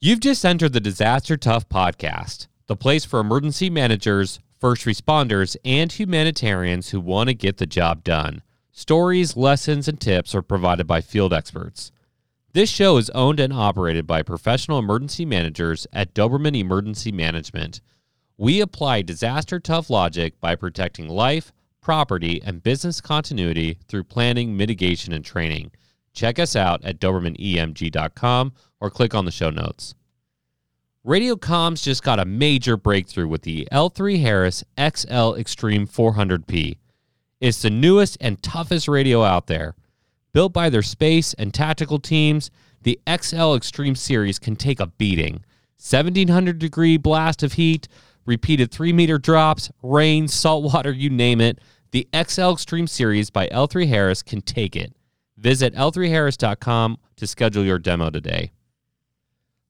You've just entered the Disaster Tough podcast, the place for emergency managers, first responders, and humanitarians who want to get the job done. Stories, lessons, and tips are provided by field experts. This show is owned and operated by professional emergency managers at Doberman Emergency Management. We apply disaster tough logic by protecting life, property, and business continuity through planning, mitigation, and training. Check us out at DobermanEMG.com or click on the show notes. Radio comms just got a major breakthrough with the L3 Harris XL Extreme 400p. It's the newest and toughest radio out there. Built by their space and tactical teams, the XL Extreme series can take a beating. 1700 degree blast of heat, repeated 3 meter drops, rain, salt water, you name it. The XL Extreme series by L3 Harris can take it. Visit L3Harris.com to schedule your demo today.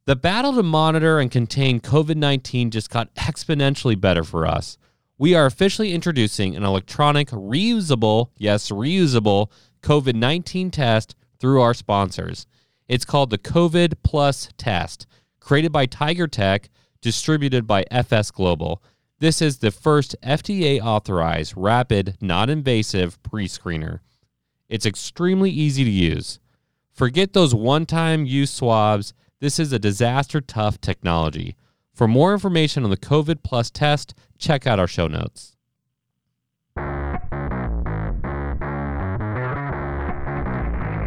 The battle to monitor and contain COVID 19 just got exponentially better for us. We are officially introducing an electronic, reusable, yes, reusable COVID 19 test through our sponsors. It's called the COVID Plus Test, created by Tiger Tech, distributed by FS Global. This is the first FDA authorized, rapid, non invasive pre screener. It's extremely easy to use. Forget those one time use swabs. This is a disaster tough technology. For more information on the COVID Plus test, check out our show notes.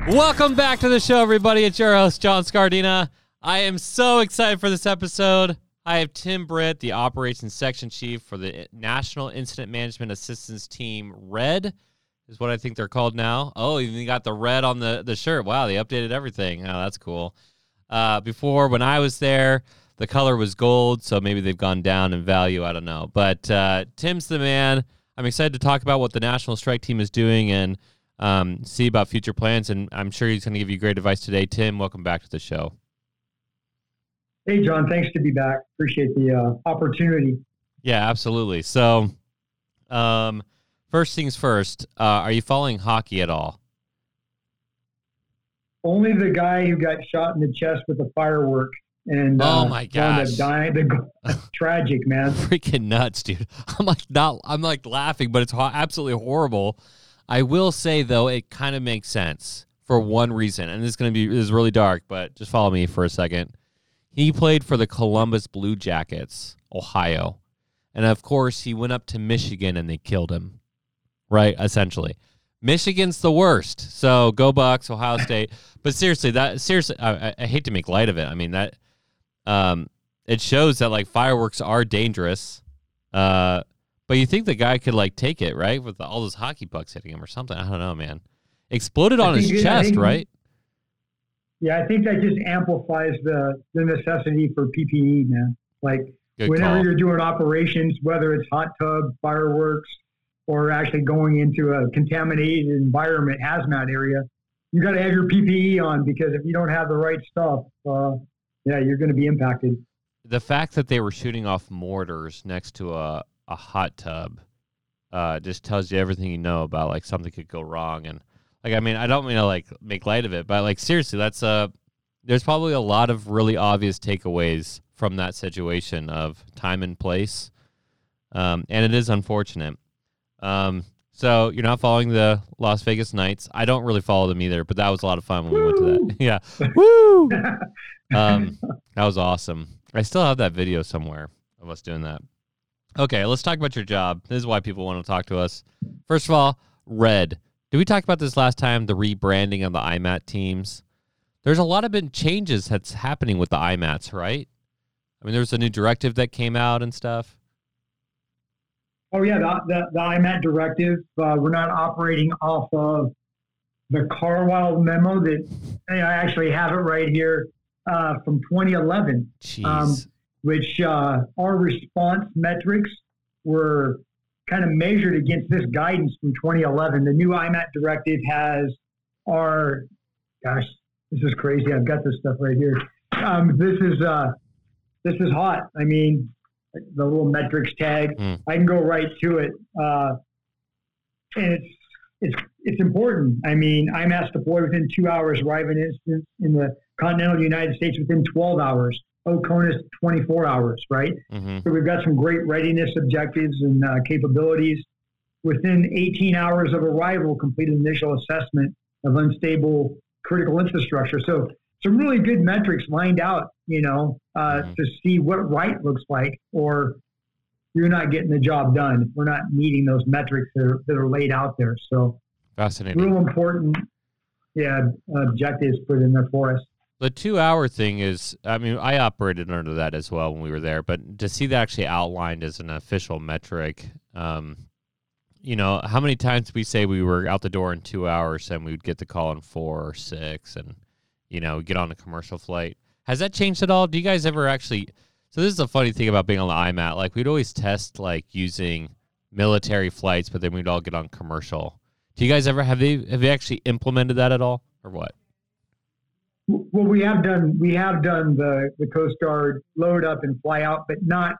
Welcome back to the show, everybody. It's your host, John Scardina. I am so excited for this episode. I have Tim Britt, the operations section chief for the National Incident Management Assistance Team, RED is what I think they're called now. Oh, even got the red on the, the shirt. Wow, they updated everything. Oh, that's cool. Uh, before, when I was there, the color was gold, so maybe they've gone down in value. I don't know. But uh, Tim's the man. I'm excited to talk about what the National Strike Team is doing and um, see about future plans. And I'm sure he's going to give you great advice today. Tim, welcome back to the show. Hey, John. Thanks to be back. Appreciate the uh, opportunity. Yeah, absolutely. So, um, first things first, uh, are you following hockey at all? Only the guy who got shot in the chest with a firework and oh uh, my god, dying. The, tragic man, freaking nuts, dude. I'm like not, I'm like laughing, but it's ho- absolutely horrible. I will say though, it kind of makes sense for one reason, and this is going to be this is really dark, but just follow me for a second. He played for the Columbus Blue Jackets, Ohio, and of course he went up to Michigan and they killed him. Right, essentially. Michigan's the worst. So go Bucks, Ohio State. but seriously, that seriously, I, I, hate to make light of it. I mean that, um, it shows that like fireworks are dangerous. Uh, but you think the guy could like take it right with all those hockey pucks hitting him or something? I don't know, man. Exploded on his chest, think, right? Yeah, I think that just amplifies the the necessity for PPE, man. Like Good whenever call. you're doing operations, whether it's hot tub, fireworks, or actually going into a contaminated environment, hazmat area, you got to have your PPE on because if you don't have the right stuff, uh, yeah, you're going to be impacted. The fact that they were shooting off mortars next to a a hot tub uh, just tells you everything you know about like something could go wrong and like I mean I don't mean to like make light of it but like seriously that's uh there's probably a lot of really obvious takeaways from that situation of time and place um, and it is unfortunate um, so you're not following the Las Vegas Knights I don't really follow them either but that was a lot of fun when Woo! we went to that yeah Woo! um, that was awesome I still have that video somewhere of us doing that Okay, let's talk about your job. This is why people want to talk to us. First of all, Red. Did we talk about this last time? The rebranding of the IMAT teams. There's a lot of been changes that's happening with the IMATs, right? I mean, there's a new directive that came out and stuff. Oh yeah, the the, the IMAT directive. Uh, we're not operating off of the Carlisle memo that I actually have it right here uh, from 2011. Jeez. Um, which uh, our response metrics were kind of measured against this guidance from 2011. The new IMAT directive has our, gosh, this is crazy. I've got this stuff right here. Um, this is uh, this is hot. I mean, the little metrics tag. Mm. I can go right to it, uh, and it's it's it's important. I mean, IMATs deploy within two hours, arrive an instance in the continental United States within 12 hours. OCONUS 24 hours, right? Mm-hmm. So we've got some great readiness objectives and uh, capabilities. Within 18 hours of arrival, completed initial assessment of unstable critical infrastructure. So some really good metrics lined out, you know, uh, Mhm. to see what right looks like, or you're not getting the job done. We're not meeting those metrics that are, that are laid out there. So Fascinating. real important, yeah, objectives put in there for us. The two hour thing is, I mean, I operated under that as well when we were there, but to see that actually outlined as an official metric, um, you know, how many times we say we were out the door in two hours and we would get the call in four or six and, you know, get on a commercial flight. Has that changed at all? Do you guys ever actually? So this is a funny thing about being on the IMAT. Like we'd always test like using military flights, but then we'd all get on commercial. Do you guys ever have they have they actually implemented that at all or what? Well, we have done we have done the the Coast Guard load up and fly out, but not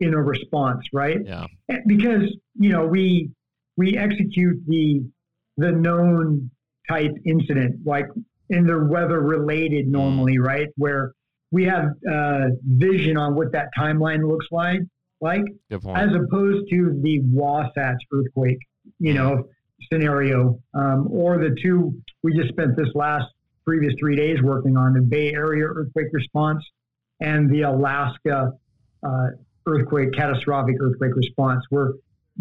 in a response, right? Yeah. Eh, because you know we we execute the the known type incident like in the weather related normally, right? Where we have uh, vision on what that timeline looks like, like as opposed to the Wasatch earthquake, you know, scenario, um, or the two we just spent this last previous three days working on the Bay Area earthquake response and the Alaska uh, earthquake, catastrophic earthquake response, where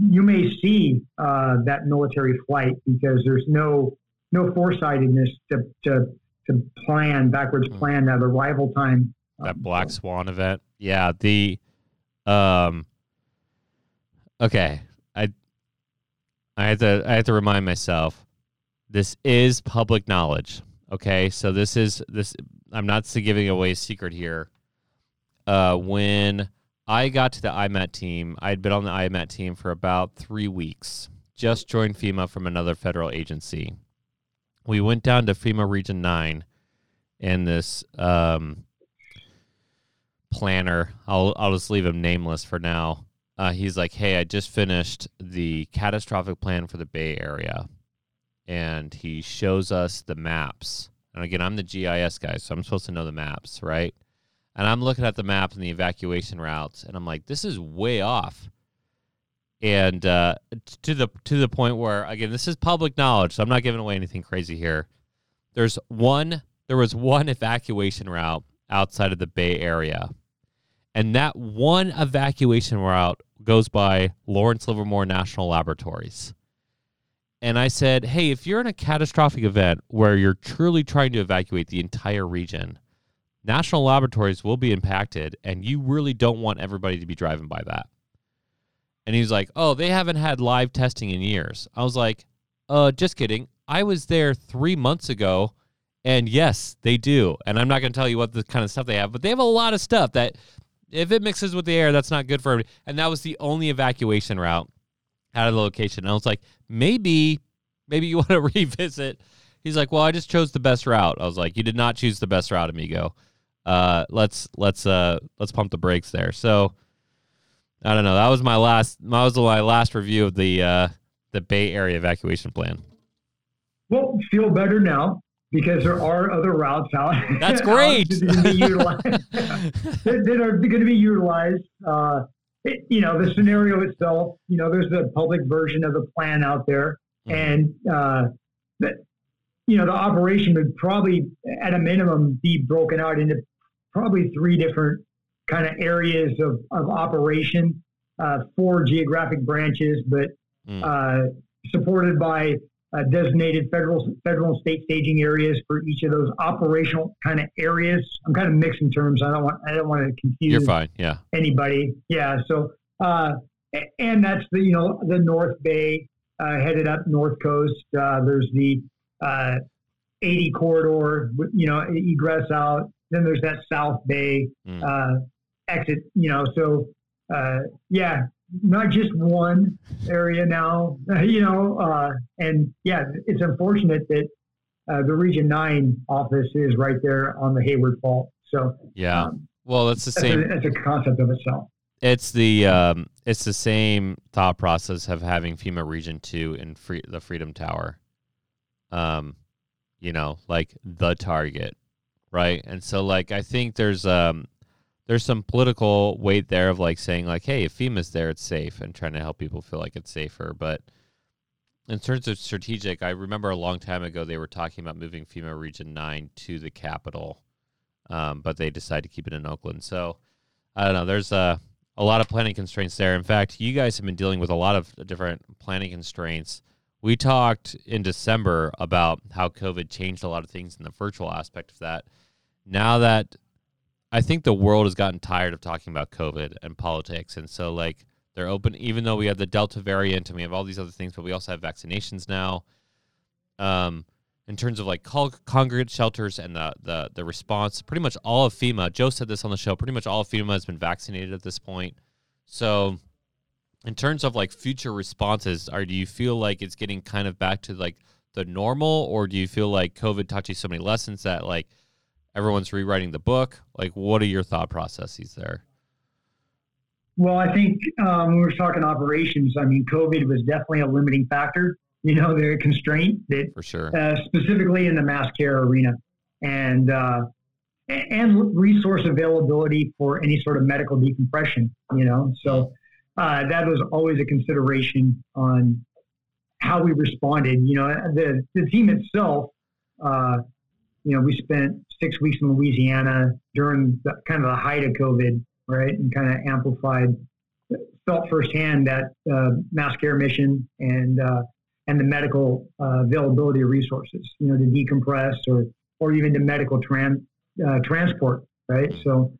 you may see uh, that military flight because there's no no foresightedness to to, to plan backwards Mm. plan that arrival time. that Um, black swan event yeah the um okay i i had to i had to remind myself this is public knowledge okay so this is this i'm not giving away a secret here uh when i got to the imat team i'd been on the imat team for about three weeks just joined fema from another federal agency we went down to fema region 9 and this um planner. I'll I'll just leave him nameless for now. Uh, he's like, hey, I just finished the catastrophic plan for the Bay Area, and he shows us the maps. And again, I'm the GIS guy, so I'm supposed to know the maps, right? And I'm looking at the maps and the evacuation routes, and I'm like, this is way off. And uh, to the to the point where, again, this is public knowledge, so I'm not giving away anything crazy here. There's one. There was one evacuation route outside of the Bay Area. And that one evacuation route goes by Lawrence Livermore National Laboratories. And I said, hey, if you're in a catastrophic event where you're truly trying to evacuate the entire region, national laboratories will be impacted, and you really don't want everybody to be driving by that. And he's like, oh, they haven't had live testing in years. I was like, uh, just kidding. I was there three months ago and yes, they do. And I'm not going to tell you what the kind of stuff they have, but they have a lot of stuff that if it mixes with the air, that's not good for everybody. And that was the only evacuation route out of the location. And I was like, maybe, maybe you want to revisit. He's like, well, I just chose the best route. I was like, you did not choose the best route, amigo. Uh, let's let's uh let's pump the brakes there. So I don't know. That was my last. That was my last review of the uh the Bay Area evacuation plan. Well, feel better now because there are other routes out. That's great. that are going to be utilized. that, that are going to be utilized. Uh, it- you know, the scenario itself. You know, there's a public version of the plan out there, Mhm. and uh, that you know the operation would probably, at a minimum, be broken out into probably three different kind of areas of, of operation, uh, four geographic branches, but Mm. uh, supported by uh, designated federal federal and state staging areas for each of those operational kind of areas. I'm kind of mixing terms. I don't want I don't want to confuse You're fine. Yeah. anybody. Yeah. So uh, and that's the you know the North Bay uh, headed up North Coast. Uh, there's the uh, 80 corridor. You know egress out. Then there's that South Bay Mm. Exit. You know so uh, yeah. Not just one area now, you know, uh, and yeah, it's unfortunate that uh, the Region Nine office is right there on the Hayward Fault. So Yeah. um, Well, it's the that's, same. a, that's a concept of itself. It's the um, it's the same thought process of having FEMA Region Two in free, the Freedom Tower. Um, you know, like the target, right? And so, like, I think there's um, there's some political weight there of like saying like, hey, if FEMA's there, it's safe, and trying to help people feel like it's safer. But in terms of strategic, I remember a long time ago they were talking about moving FEMA Region Nine to the capital, um, but they decided to keep it in Oakland. So I don't know. There's a a lot of planning constraints there. In fact, you guys have been dealing with a lot of different planning constraints. We talked in December about how COVID changed a lot of things in the virtual aspect of that. Now that I think the world has gotten tired of talking about COVID and politics, and so like they're open, even though we have the Delta variant and we have all these other things, but we also have vaccinations now. Um, in terms of like call, congregate shelters and the, the the response, pretty much all of FEMA. Joe said this on the show. Pretty much all of FEMA has been vaccinated at this point. So, in terms of like future responses, are do you feel like it's getting kind of back to like the normal, or do you feel like COVID taught you so many lessons that like everyone's rewriting the book. Like, what are your thought processes there? Well, I think um, when we were talking operations, I mean, COVID was definitely a limiting factor. You know, the constraint that for sure, uh, specifically in the mass care arena, and uh, and resource availability for any sort of medical decompression. You know, so uh, that was always a consideration on how we responded. You know, the the team itself. Uh, you know, we spent six weeks in Louisiana during the, kind of the height of COVID, right, and kind of amplified, felt firsthand that uh, mass care mission and uh, and the medical uh, availability of resources, you know, to decompress or or even to medical uh, transport, right? So,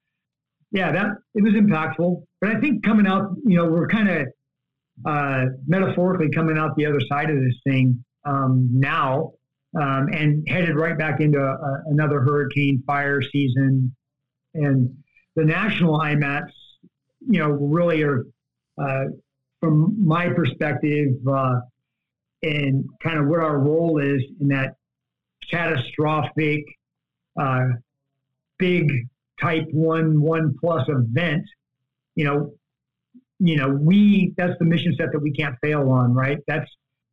yeah, that it was impactful. But I think coming out, you know, we're kind of uh, metaphorically coming out the other side of this thing um, now um, and headed right back into a, another hurricane fire season. And the national IMATs, you know, really are, uh, from my perspective, uh, and kind of what our role is in that catastrophic, uh, big type one one plus event. You know, you know, we that's the mission set that we can't fail on, right? That's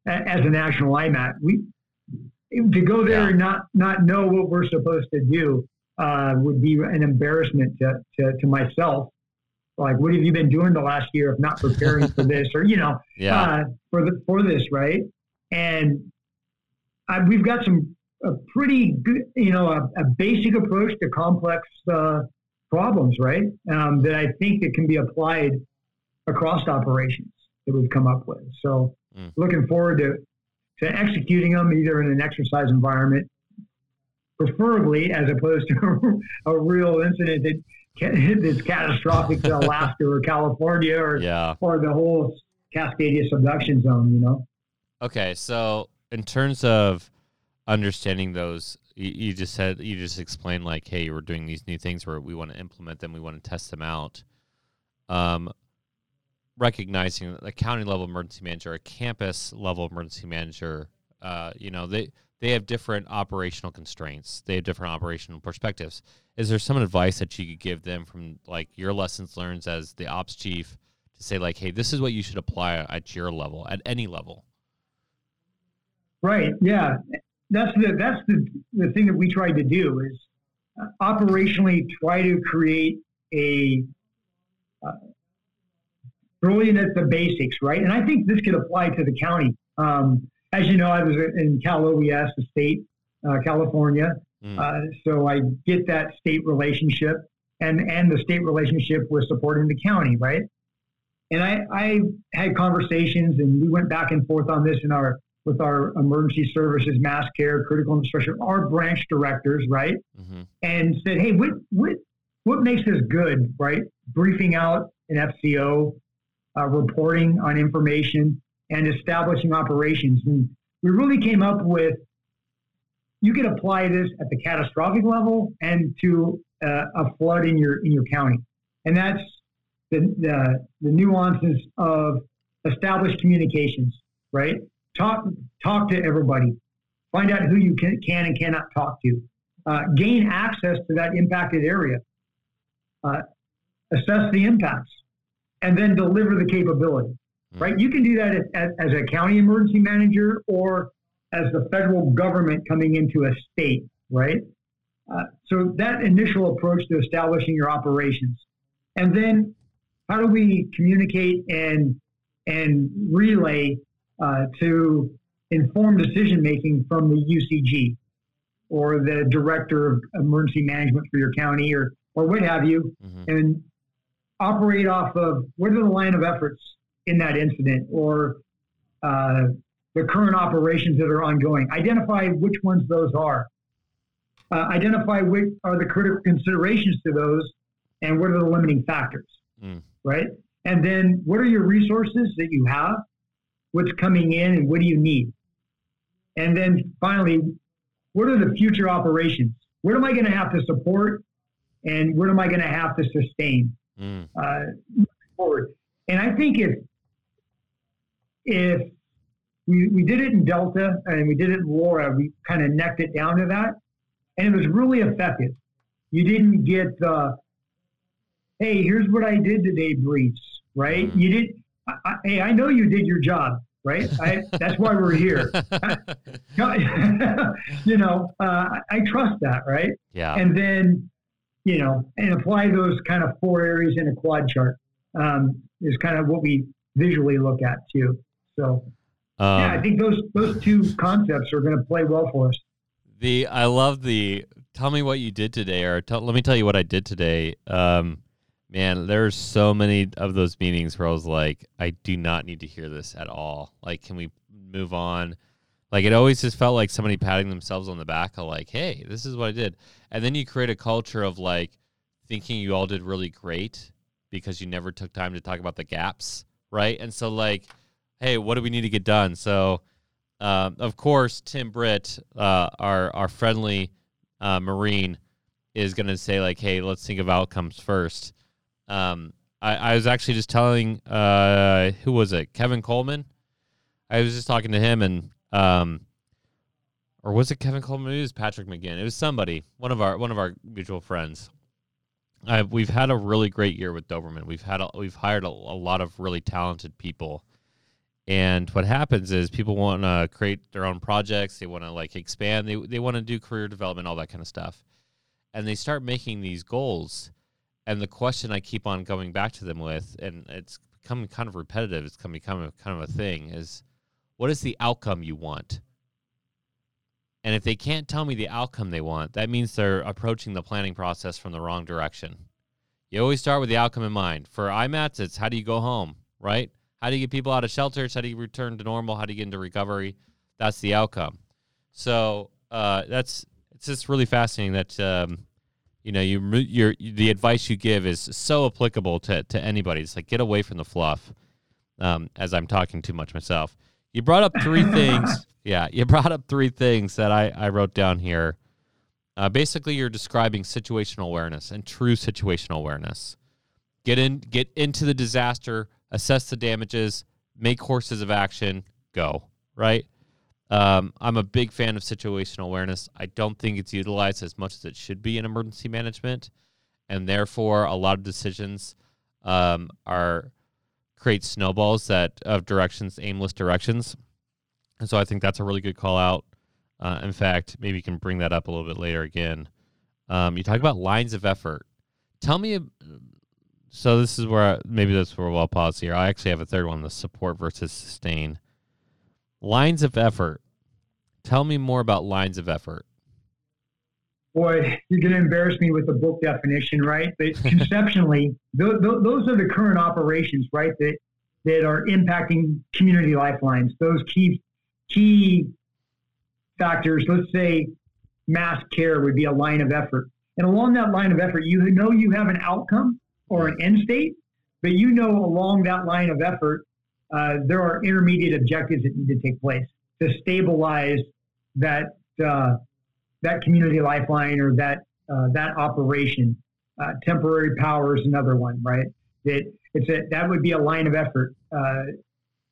as a national IMAT, we to go there yeah. and not not know what we're supposed to do uh, would be an embarrassment to, to, to, myself. Like, what have you been doing the last year if not preparing for this, or you know, yeah. uh, for the for this, right? And I, we've got some a pretty good, you know, a, a basic approach to complex uh, problems, right? Um, that I think that can be applied across operations that we've come up with. So, mm. looking forward to to executing them either in an exercise environment, preferably as opposed to a real incident that that's catastrophic to Alaska or California or yeah. or the whole Cascadia subduction zone. You know. Okay, so in terms of understanding those, you, you just said you just explained like, hey, we're doing these new things where we want to implement them, we want to test them out. Um, recognizing that a county level emergency manager, a campus level emergency manager, uh, you know, they they have different operational constraints. They have different operational perspectives. Is there some advice that you could give them from like your lessons learned as the ops chief to say like, hey, this is what you should apply at your level, at any level? Right. Yeah. That's the that's the the thing that we tried to do is uh, operationally try to create a uh, brilliant at the basics, right? And I think this could apply to the county. Um, as you know, I was in Cal OES, the state, uh, California. Mm. Uh, so I get that state relationship and, and the state relationship with supporting the county, right? And I, I had conversations and we went back and forth on this in our with our emergency services, mass care, critical infrastructure, our branch directors, right? Mm-hmm. And said, hey, what, what, what makes this good, right? Briefing out an FCO, uh, reporting on information, and establishing operations. And we really came up with you can apply this at the catastrophic level and to uh, a flood in your in your county, and that's the, the the nuances of established communications. Right, talk talk to everybody, find out who you can, can and cannot talk to, uh, gain access to that impacted area, uh, assess the impacts, and then deliver the capability. Mm-hmm. Right? You can do that as, as, as a county emergency manager or as the federal government coming into a state. Right? Uh, so that initial approach to establishing your operations, and then how do we communicate and and relay uh, to inform decision making from the UCG or the director of emergency management for your county or or what have you, mm-hmm. and operate off of what are the line of efforts in that incident or uh, the current operations that are ongoing. Identify which ones those are. Uh, identify which are the critical considerations to those and what are the limiting factors, mm. right? And then what are your resources that you have? What's coming in and what do you need? And then finally, what are the future operations? What am I going to have to support and what am I going to have to sustain mm. uh, forward? And I think if if we, we did it in Delta and we did it in Laura, we kind of necked it down to that, and it was really effective. You didn't get the hey, here's what I did today briefs, right? Mm. You did. I, hey, I know you did your job, right? I, that's why we're here. you know, uh, I trust that, right? Yeah. And then you know, and apply those kind of four areas in a quad chart um, is kind of what we visually look at too. So, um, yeah, I think those those two concepts are going to play well for us. The I love the tell me what you did today, or tell, let me tell you what I did today. Um, man, there's so many of those meetings where I was like, I do not need to hear this at all. Like, can we move on? Like it always just felt like somebody patting themselves on the back of like, hey, this is what I did. And then you create a culture of like thinking you all did really great because you never took time to talk about the gaps, right? And so like, hey, what do we need to get done? So um, of course, Tim Britt, uh, our our friendly uh, Marine, is going to say like, "Hey, let's think of outcomes first. Um, I, I was actually just telling uh, who was it, Kevin Coleman. I was just talking to him, and um, or was it Kevin Coleman? It was Patrick McGinn. It was somebody, one of our one of our mutual friends. Uh, we've had a really great year with Doberman. We've had a, we've hired a, a lot of really talented people, and what happens is people want to create their own projects. They want to like expand. They they want to do career development, all that kind of stuff, and they start making these goals. And the question I keep on going back to them with, and it's becoming kind of repetitive. It's of kind of a thing. Is what is the outcome you want? And if they can't tell me the outcome they want, that means they're approaching the planning process from the wrong direction. You always start with the outcome in mind. For IMATs, it's how do you go home, right? How do you get people out of shelters? How do you return to normal? How do you get into recovery? That's the outcome. So uh, that's it's just really fascinating that um, you know you your the advice you give is so applicable to to anybody. It's like get away from the fluff. Um, as I'm talking too much myself. You brought up three things. Yeah, you brought up three things that I, I wrote down here. Uh, basically, you're describing situational awareness and true situational awareness. Get in, get into the disaster, assess the damages, make courses of action, go. Right. Um, I'm a big fan of situational awareness. I don't think it's utilized as much as it should be in emergency management, and therefore, a lot of decisions um, are create snowballs that of directions, aimless directions. And so I think that's a really good call out. Uh, in fact, maybe you can bring that up a little bit later again. Um, you talk about lines of effort. Tell me. So this is where I, maybe that's where we'll pause here. I actually have a third one: the support versus sustain. Lines of effort. Tell me more about lines of effort boy, you're going to embarrass me with the book definition, right? But conceptually, th- th- those are the current operations, right? That that are impacting community lifelines. Those key key factors. Let's say mass care would be a line of effort, and along that line of effort, you know you have an outcome or an end state, but you know along that line of effort, uh, there are intermediate objectives that need to take place to stabilize that. Uh, that community lifeline or that uh, that operation. Uh, temporary power is another one, right? That it's a, that would be a line of effort, uh,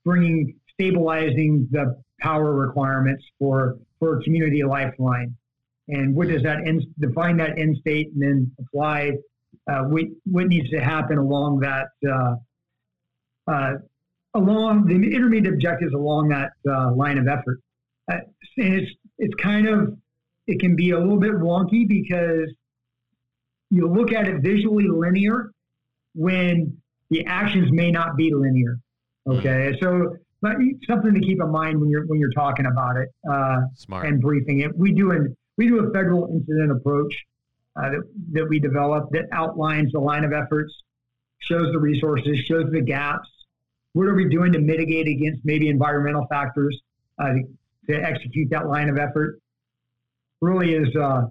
bringing stabilizing the power requirements for for a community lifeline. And what does that end, define that end state and then apply uh, what, what needs to happen along that uh, uh, along the intermediate objectives along that line of effort. and it's it's kind of it can be a little bit wonky because you look at it visually linear when the actions may not be linear. Okay, so but something to keep in mind when you're when you're talking about it uh, Smart. and briefing it. We do an we do a federal incident approach uh, that that we develop that outlines the line of efforts, shows the resources, shows the gaps. What are we doing to mitigate against maybe environmental factors uh, to, to execute that line of effort? Really is uh,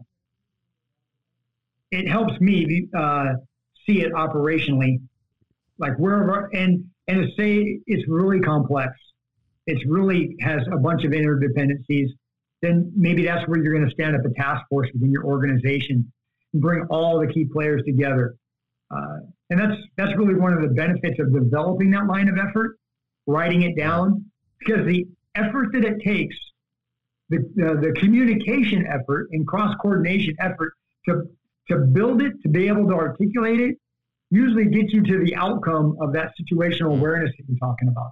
it helps me uh, see it operationally, like wherever and and to say it's really complex. It's really has a bunch of interdependencies. Then maybe that's where you're going to stand up a task force within your organization and bring all the key players together. Uh, and that's that's really one of the benefits of developing that line of effort, writing it down, because the effort that it takes, the uh, the communication effort and cross coordination effort to to build it, to be able to articulate it, usually gets you to the outcome of that situational awareness that you're talking about.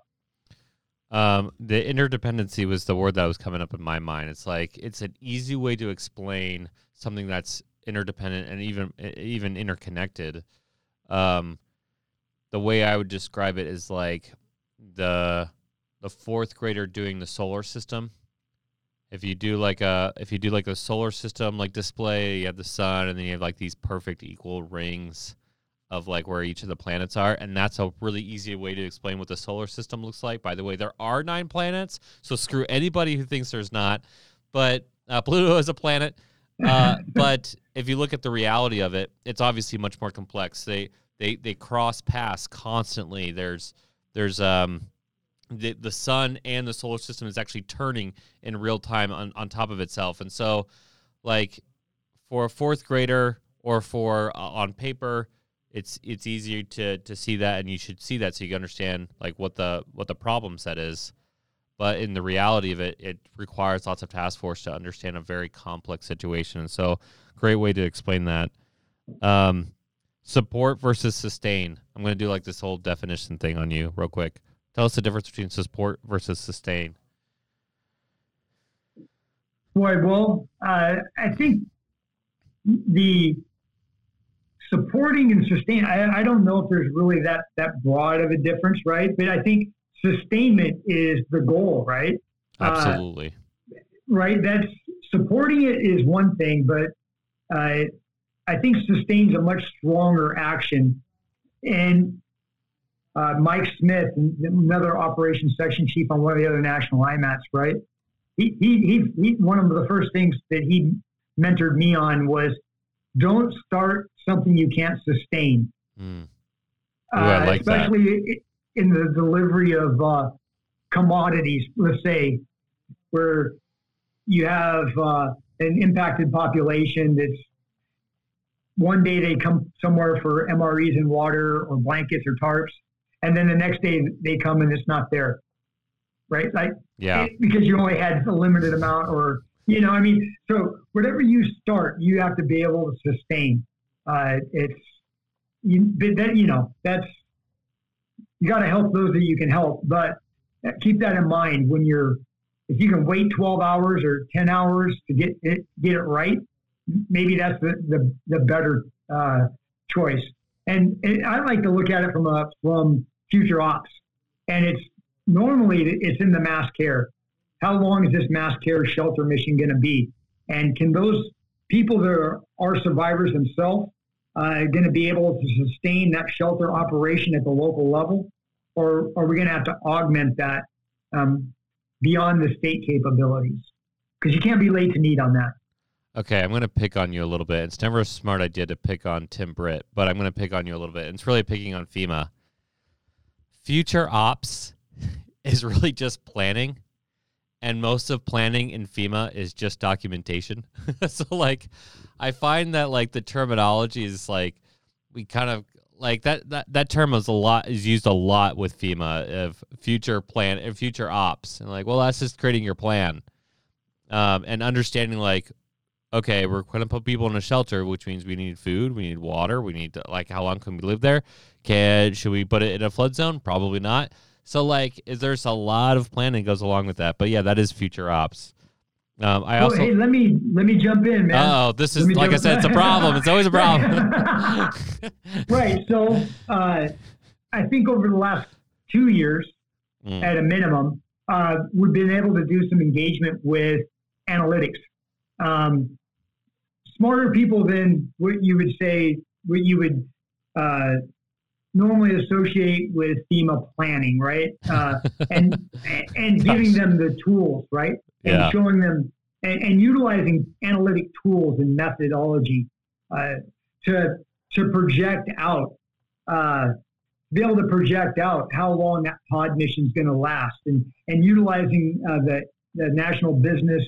Um, the interdependency was the word that was coming up in my mind. It's like it's an easy way to explain something that's interdependent and even even interconnected. Um, the way I would describe it is like the the fourth grader doing the solar system. If you do like a if you do like a solar system like display, you have the sun, and then you have like these perfect equal rings of like where each of the planets are and that's a really easy way to explain what the solar system looks like. By the way there are nine planets so screw anybody who thinks there's not but uh, pluto is a planet. Uh, but if you look at the reality of it it's obviously much more complex. They they they cross paths constantly. There's there's um the, the sun and the solar system is actually turning in real time on, on top of itself. And so like for a fourth grader or for uh, on paper it's it's easier to to see that and you should see that so you can understand like what the what the problem set is. But in the reality of it it requires lots of task force to understand a very complex situation. And so great way to explain that. Um, support versus sustain. I'm going to do like this whole definition thing on you real quick tell us the difference between support versus sustain. Boy well uh, i think the supporting and sustain I, I don't know if there's really that that broad of a difference right? But i think sustainment is the goal right? Absolutely. uh, right that's supporting it is one thing but uh, i think sustains a much stronger action. And uh, mike smith another operations section chief on one of the other national imats right he, he, he, he one of the first things that he mentored me on was don't start something you can't sustain. Mm. Ooh, uh, like especially that. in the delivery of uh, commodities, let's say, where you have uh, an impacted population that's one day they come somewhere for MREs and water or blankets or tarps, and then the next day they come and it's not there, right? Like, yeah, it, because you only had a limited amount, or you know, I mean, so whatever you start, you have to be able to sustain. Uh, it's you, that you know that's you got to help those that you can help, but keep that in mind when you're if you can wait 12 hours or 10 hours to get it get it right, maybe that's the the, the better uh, choice. And, and, I like to look at it from a from future ops, and it's normally it's in the mass care. How long is this mass care shelter mission going to be? And can those people that are, are survivors themselves uh, going to be able to sustain that shelter operation at the local level, or are we going to have to augment that um, beyond the state capabilities? Because you can't be late to need on that. Okay, I'm going to pick on you a little bit. It's never a smart idea to pick on Tim Britt, but I'm going to pick on you a little bit. It's really picking on FEMA. Future ops is really just planning and most of planning in FEMA is just documentation. so like I find that like the terminology is like we kind of like that that that term is a lot is used a lot with FEMA of future plan and future ops and like well that's just creating your plan um, and understanding like okay we're going to put people in a shelter which means we need food we need water we need to, like how long can we live there can should we put it in a flood zone probably not so like, is there's a lot of planning goes along with that. But yeah, that is future ops. Um, I also. Oh, hey, let me let me jump in, man. Oh, this is like I said, it's a problem. It's always a problem. right. So, uh, I think over the last two years, mm. at a minimum, uh, we've been able to do some engagement with analytics. Um, smarter people than what you would say, what you would uh, normally associate with FEMA planning, right? Uh, and and giving them the tools, right? And yeah. showing them and, and, utilizing analytic tools and methodology uh, to to project out, uh, be able to project out how long that pod mission is going to last, and and utilizing uh, the the national business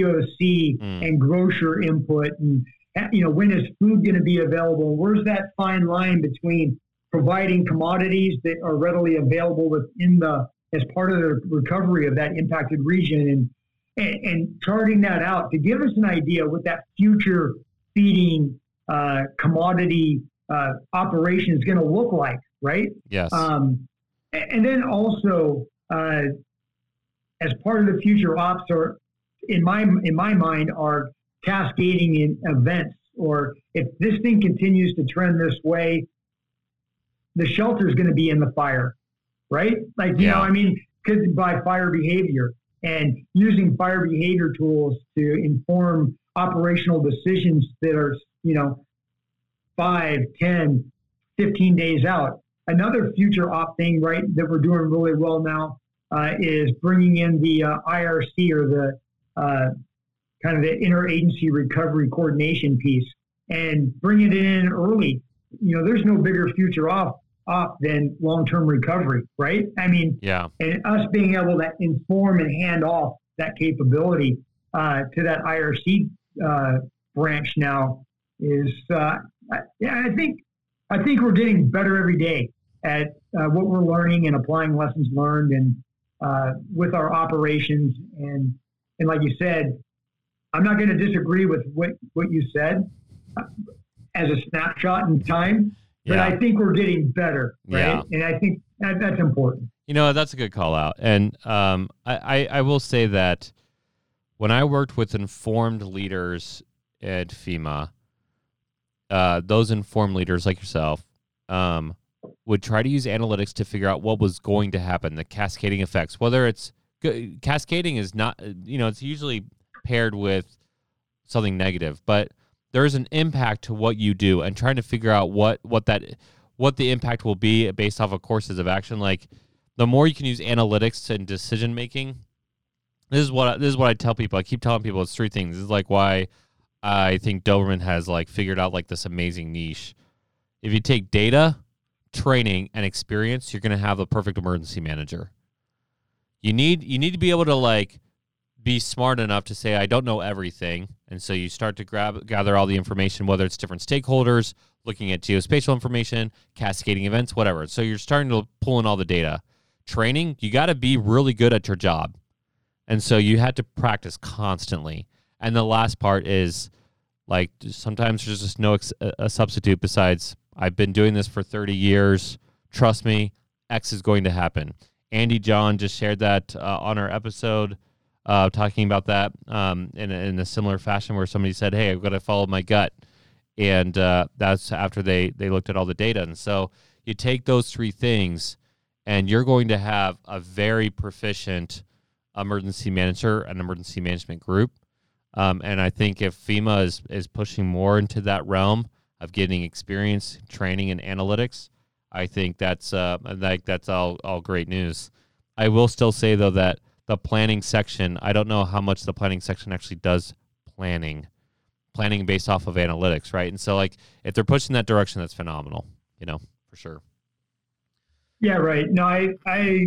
EOC mm. and grocer input, and you know when is food going to be available? Where's that fine line between providing commodities that are readily available within the as part of the recovery of that impacted region and, and, and charting that out to give us an idea what that future feeding uh, commodity uh, operation is going to look like, right? Yes. Um, and then also, uh, as part of the future ops, are in my in my mind are cascading in events. Or if this thing continues to trend this way, the shelter is going to be in the fire, right? Like, you yeah. know, I mean, because by fire behavior and using fire behavior tools to inform operational decisions that are, you know, five, 10, 15 days out. Another future op thing, right, that we're doing really well now uh, is bringing in the uh, IRC or the uh, kind of the interagency recovery coordination piece and bring it in early. You know, there's no bigger future off up than long-term recovery, right? I mean, yeah, and us being able to inform and hand off that capability uh, to that IRC uh, branch now is, uh, yeah, I think, I think we're getting better every day at uh, what we're learning and applying lessons learned and uh, with our operations and and like you said, I'm not going to disagree with what what you said uh, as a snapshot in time but yeah. I think we're getting better, right? Yeah. And I think that, that's important. You know, that's a good call out. And um, I, I, I will say that when I worked with informed leaders at FEMA, uh, those informed leaders like yourself um, would try to use analytics to figure out what was going to happen, the cascading effects. Whether it's cascading is not, you know, it's usually paired with something negative, but there's an impact to what you do and trying to figure out what what that what the impact will be based off of courses of action. Like the more you can use analytics and decision making this is what this is what I tell people. I keep telling people it's three things. This is like why I think Doberman has like figured out like this amazing niche. If you take data training and experience you're going to have the perfect emergency manager you need you need to be able to like be smart enough to say I don't know everything, and so you start to grab gather all the information, whether it's different stakeholders, looking at geospatial information, cascading events, whatever. So you're starting to pull in all the data. Training, you got to be really good at your job, and so you had to practice constantly. And the last part is like sometimes there's just no ex- a substitute besides I've been doing this for 30 years. Trust me, X is going to happen. Andy John just shared that uh, on our episode uh, talking about that um, in, in a similar fashion where somebody said, "Hey, I've got to follow my gut," and uh, that's after they they looked at all the data. And so you take those three things, and you're going to have a very proficient emergency manager and emergency management group. Um, and I think if FEMA is is pushing more into that realm of getting experience, training, and analytics, I think that's uh, like that's all all great news. I will still say though that the planning section, I don't know how much the planning section actually does planning, planning based off of analytics, right? And so, like, if they're pushing that direction, that's phenomenal, you know, for sure. Yeah, right. No, I, I,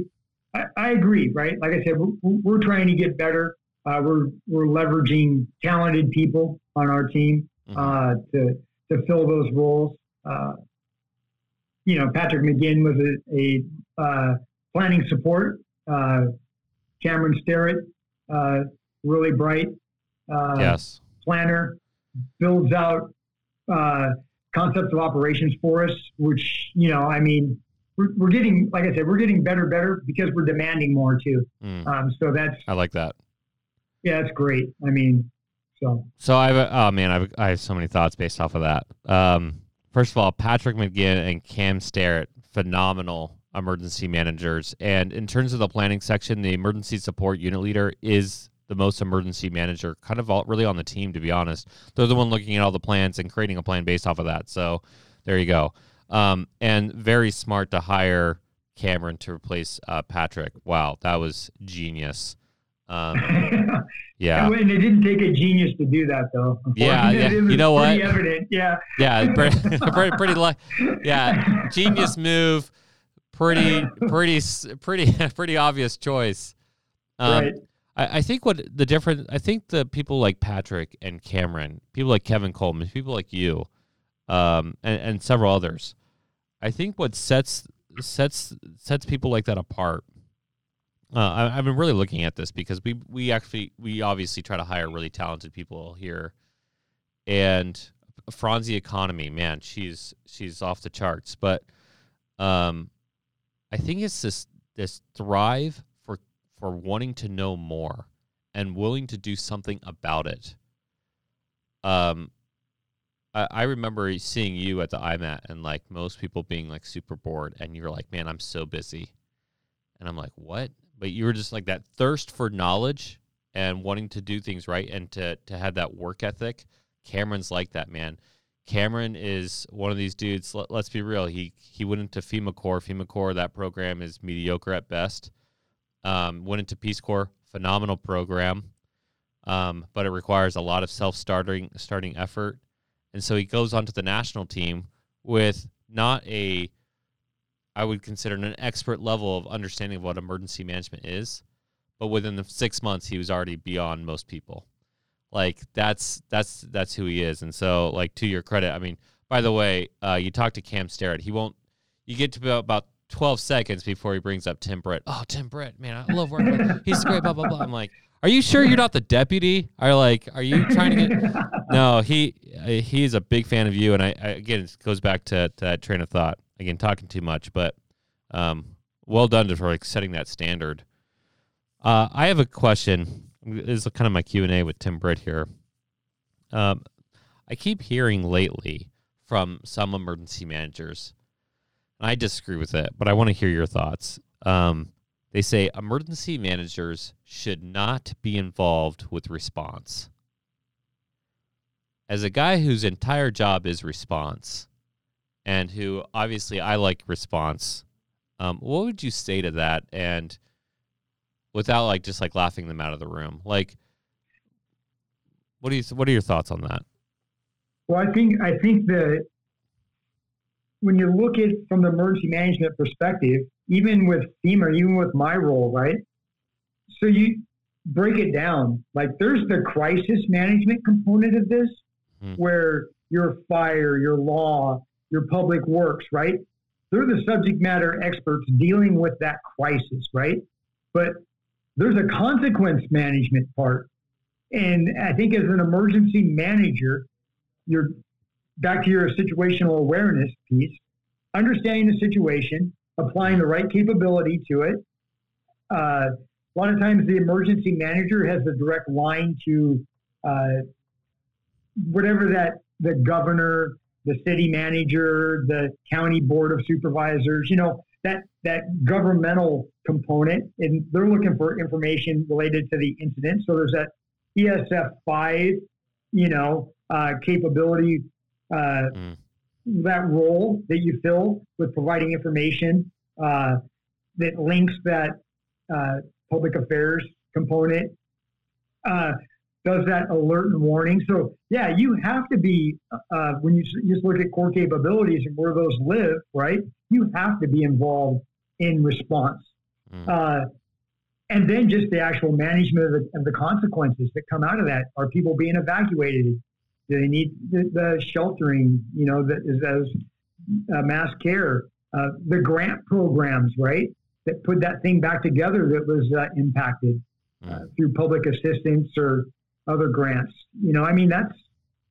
I agree. Right. Like I said, we're, we're trying to get better. Uh, we're we're leveraging talented people on our team mm-hmm. uh, to to fill those roles. Uh, you know, Patrick McGinn was a, a uh, planning support uh, Cameron Sterrett, uh, really bright uh, yes. planner, builds out uh, concepts of operations for us, which, you know, I mean, we're, we're getting, like I said, we're getting better, better because we're demanding more too. Mm. Um, so that's, I like that. yeah, it's great. I mean, so so I have oh man, I have, I have so many thoughts based off of that. Um, first of all, Patrick McGinn and Cam Starrett, phenomenal emergency managers. And in terms of the planning section, the emergency support unit leader is the most emergency manager, kind of all, really on the team, to be honest. They're the one looking at all the plans and creating a plan based off of that. So there you go. Um, and very smart to hire Cameron to replace uh, Patrick. Wow, that was genius. Um, yeah, and it didn't take a genius to do that, though. Yeah, yeah. you know what? Evident. Yeah, yeah, pretty, pretty, pretty like, yeah, genius move. Pretty, pretty, pretty, pretty obvious choice. Um, right. I, I think what the difference. I think the people like Patrick and Cameron, people like Kevin Coleman, people like you, um, and, and several others. I think what sets sets sets people like that apart. Uh, I, have been really looking at this because we we actually we obviously try to hire really talented people here, and Franzi economy, man, she's she's off the charts. But um, I think it's this this thrive for for wanting to know more and willing to do something about it. Um, I, I remember seeing you at the IMAT and like most people being like super bored, and you're like, "Man, I'm so busy," and I'm like, "What?" But you were just like that thirst for knowledge and wanting to do things right and to to have that work ethic. Cameron's like that, man. Cameron is one of these dudes. Let, us be real. He he went into FEMA Corps. FEMA Corps, that program is mediocre at best. Um, went into Peace Corps, phenomenal program, um, but it requires a lot of self starting starting effort. And so he goes onto the national team with not a, I would consider an expert level of understanding of what emergency management is, but within the six months he was already beyond most people. Like that's that's that's who he is. And so like to your credit, I mean, by the way, uh, you talk to Cam Starrett, he won't. You get to about, 12 seconds before he brings up Tim Britt. Oh, Tim Britt, man, I love working with Him. He's great, blah, blah, blah. I'm like, are you sure you're not the deputy? Are like, are you trying to get? no, he he's a big fan of you, and I, I again it goes back to, to, that train of thought. Again, talking too much, but um, well done to for like setting that standard. Uh, I have a question. This is kind of my Q and A with Tim Britt here. Um, I keep hearing lately from some emergency managers, and I disagree with it, but I want to hear your thoughts. Um, they say emergency managers should not be involved with response. As a guy whose entire job is response, and who obviously I like response, um, what would you say to that? And without like just like laughing them out of the room, like what do you what are your thoughts on that? Well, I think I think that when you look at from the emergency management perspective, even with FEMA, even with my role, right? So you break it down. Like there's the crisis management component of this, mm. where your fire, your law, your public works, right? They're the subject matter experts dealing with that crisis, right? But there's a consequence management part. And I think as an emergency manager, you're back to your situational awareness piece, understanding the situation, applying the right capability to it. Uh, a lot of times, the emergency manager has a direct line to uh, whatever that the governor, the city manager, the county board of supervisors. You know that that governmental component, and they're looking for information related to the incident. So there's that ESF five, you know, uh, capability. Uh, mm that role that you fill with providing information uh, that links that uh, public affairs component, uh, does that alert and warning. So, yeah, you have to be, uh, when you just look at core capabilities and where those live, right? You have to be involved in response. Mm. and then just the actual management of the, of the consequences that come out of that. Are people being evacuated? Do they need the, the sheltering? You know, that is as uh, mass care, uh, the grant programs, right? That put that thing back together that was uh, impacted uh, hmm. through public assistance or other grants. You know, I mean, that's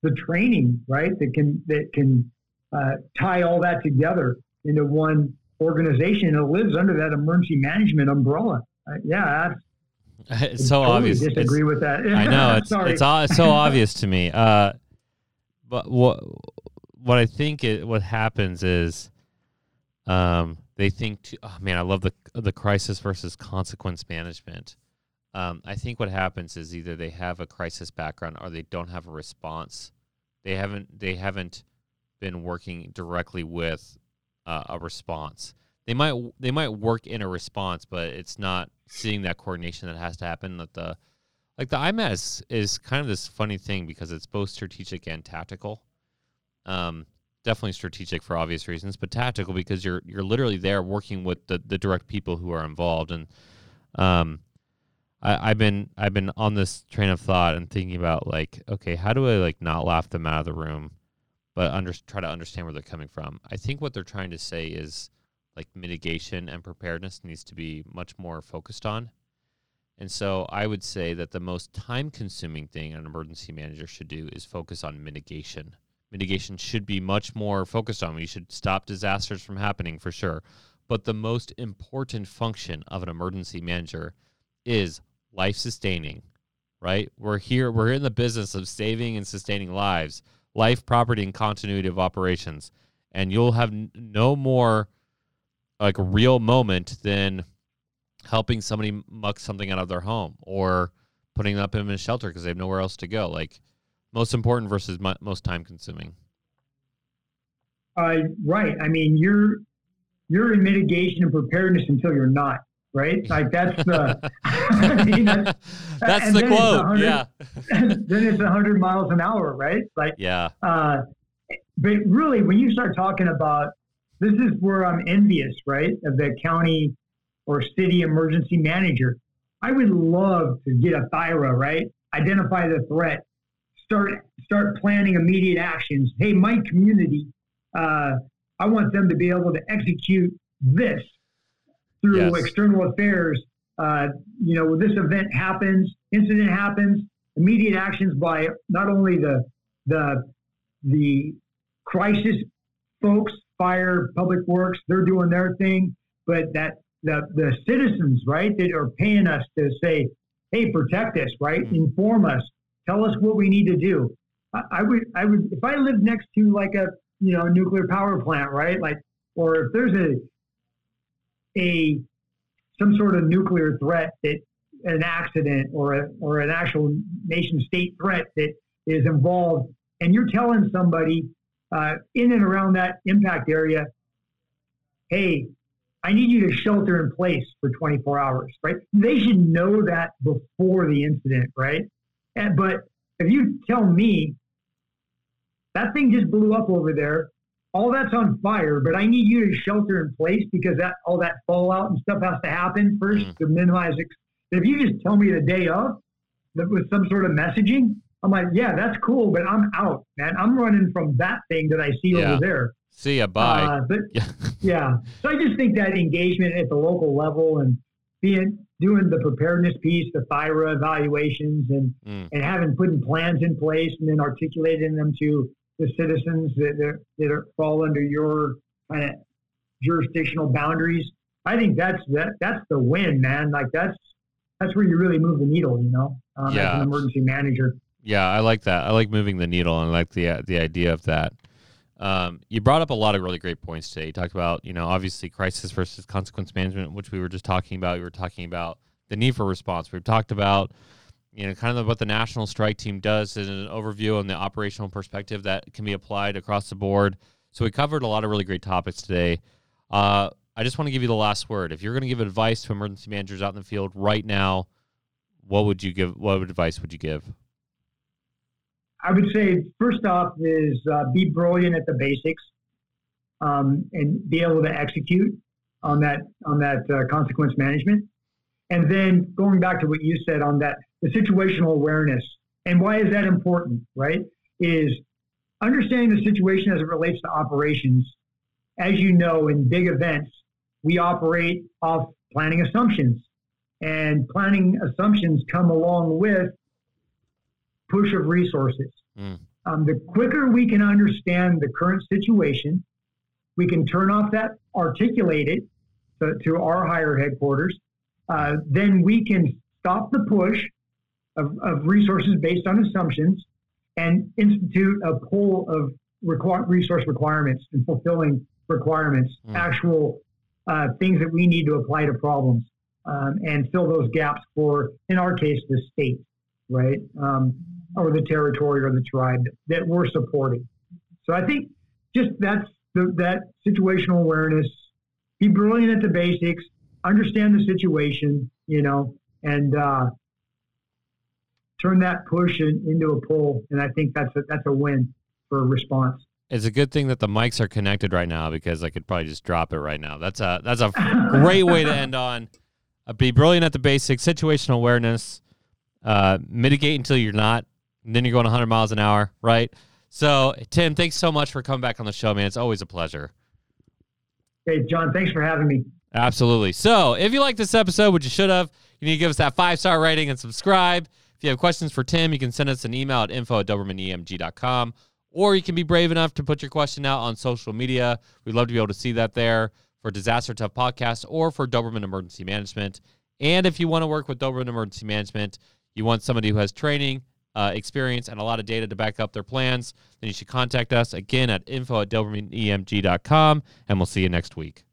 the training, right? That can that can uh, tie all that together into one organization. It lives under that emergency management umbrella. Uh, yeah, it's so totally obvious. Disagree It's- with that. I know it's it's all, it's so obvious to me. Uh, but what what I think it what happens is, um, they think to, oh man, I love the the crisis versus consequence management. Um, I think what happens is either they have a crisis background or they don't have a response. They haven't they haven't been working directly with uh, a response. They might they might work in a response, but it's not seeing that coordination that has to happen. That the like the IMAT is, is kind of this funny thing because it's both strategic and tactical. Um, definitely strategic for obvious reasons, but tactical because you're you're literally there working with the, the direct people who are involved. And um, I, I've been I've been on this train of thought and thinking about like, okay, how do I like not laugh them out of the room, but under, try to understand where they're coming from. I think what they're trying to say is like mitigation and preparedness needs to be much more focused on. And so I would say that the most time consuming thing an emergency manager should do is focus on mitigation. Mitigation should be much more focused on. We should stop disasters from happening for sure. But the most important function of an emergency manager is life sustaining, right? We're here, we're in the business of saving and sustaining lives, life, property, and continuity of operations. And you'll have no more like real moment than helping somebody muck something out of their home or putting up in a shelter because they have nowhere else to go. Like most important versus most time consuming. Uh, right. I mean, you're you're in mitigation and preparedness until you're not. Right. Like that's the. I mean, that's, That's the quote. Yeah. then it's 100 miles an hour. Right. Like, Yeah. uh, but really, when you start talking about this, is where I'm envious. Right. Of the county or city emergency manager. I would love to get a THIRA. Right. Identify the threat. Start start planning immediate actions. Hey, my community uh, I want them to be able to execute this through Yes. external affairs. Uh, you know, when this event happens, incident happens, immediate actions by not only the the the crisis folks, fire, public works, they're doing their thing, but that the the citizens, right, that are paying us to say, hey, protect us, right, Mhm. inform us, tell us what we need to do. I, I would, I would, if I lived next to like a you know nuclear power plant, right, like, or if there's a a some sort of nuclear threat that an accident or a, or an actual nation state threat that is involved, and you're telling somebody uh, in and around that impact area, hey, I need you to shelter in place for 24 hours, right? They should know that before the incident, right? And, but if you tell me that thing just blew up over there, all that's on fire, but I need you to shelter in place because that all that fallout and stuff has to happen first Mm. to minimize. Ex- if you just tell me the day of that with some sort of messaging, I'm like, yeah, that's cool, but I'm out, man. I'm running from that thing that I see Yeah. over there. See ya. Bye. Uh, but yeah. so I just think that engagement at the local level and being doing the preparedness piece, the THIRA evaluations, and Mm. and having putting plans in place and then articulating them to the citizens that that, that are, fall under your kind of jurisdictional boundaries. I think that's that that's the win, man. Like that's that's where you really move the needle, you know, um, as Yeah. an emergency manager. Yeah, I like that. I like moving the needle and I like the the idea of that. Um, you brought up a lot of really great points today. You talked about, you know, obviously crisis versus consequence management, which we were just talking about. We were talking about the need for response. We've talked about, you know, kind of what the national strike team does is an overview on the operational perspective that can be applied across the board. So we covered a lot of really great topics today. Uh, I just want to give you the last word. If you're going to give advice to emergency managers out in the field right now, what would you give? What advice would you give? I would say first off is uh, be brilliant at the basics um, and be able to execute on that on that uh, consequence management. And then going back to what you said on that the situational awareness and why is that important, right? Is understanding the situation as it relates to operations. As you know, in big events, we operate off planning assumptions, and planning assumptions come along with push of resources. Mm. Um, the quicker we can understand the current situation, we can turn off that, articulate it to, to our higher headquarters. Uh, then we can stop the push of, of resources based on assumptions and institute a pool of require, resource requirements and fulfilling requirements, mm. actual uh, things that we need to apply to problems um, and fill those gaps for, in our case, the state, right? Um, or the territory or the tribe that we're supporting. So I think just that's the, that situational awareness, be brilliant at the basics, understand the situation, you know, and uh, turn that push in, into a pull. And I think that's a, that's a win for a response. It's a good thing that the mics are connected right now because I could probably just drop it right now. That's a that's a great way to end on. Uh, be brilliant at the basics, situational awareness, uh, mitigate until you're not, then you're going 100 miles an hour, right? So, Tim, thanks so much for coming back on the show, man. It's always a pleasure. Hey, John, thanks for having me. Absolutely. So, if you like this episode, which you should have, you need to give us that five star rating and subscribe. If you have questions for Tim, you can send us an email at info at dobermanemg.com or you can be brave enough to put your question out on social media. We'd love to be able to see that there for Disaster Tough Podcast or for Doberman Emergency Management. And if you want to work with Doberman Emergency Management, you want somebody who has training, uh, experience, and a lot of data to back up their plans, then you should contact us again at info at dobermanemg.com, and we'll see you next week.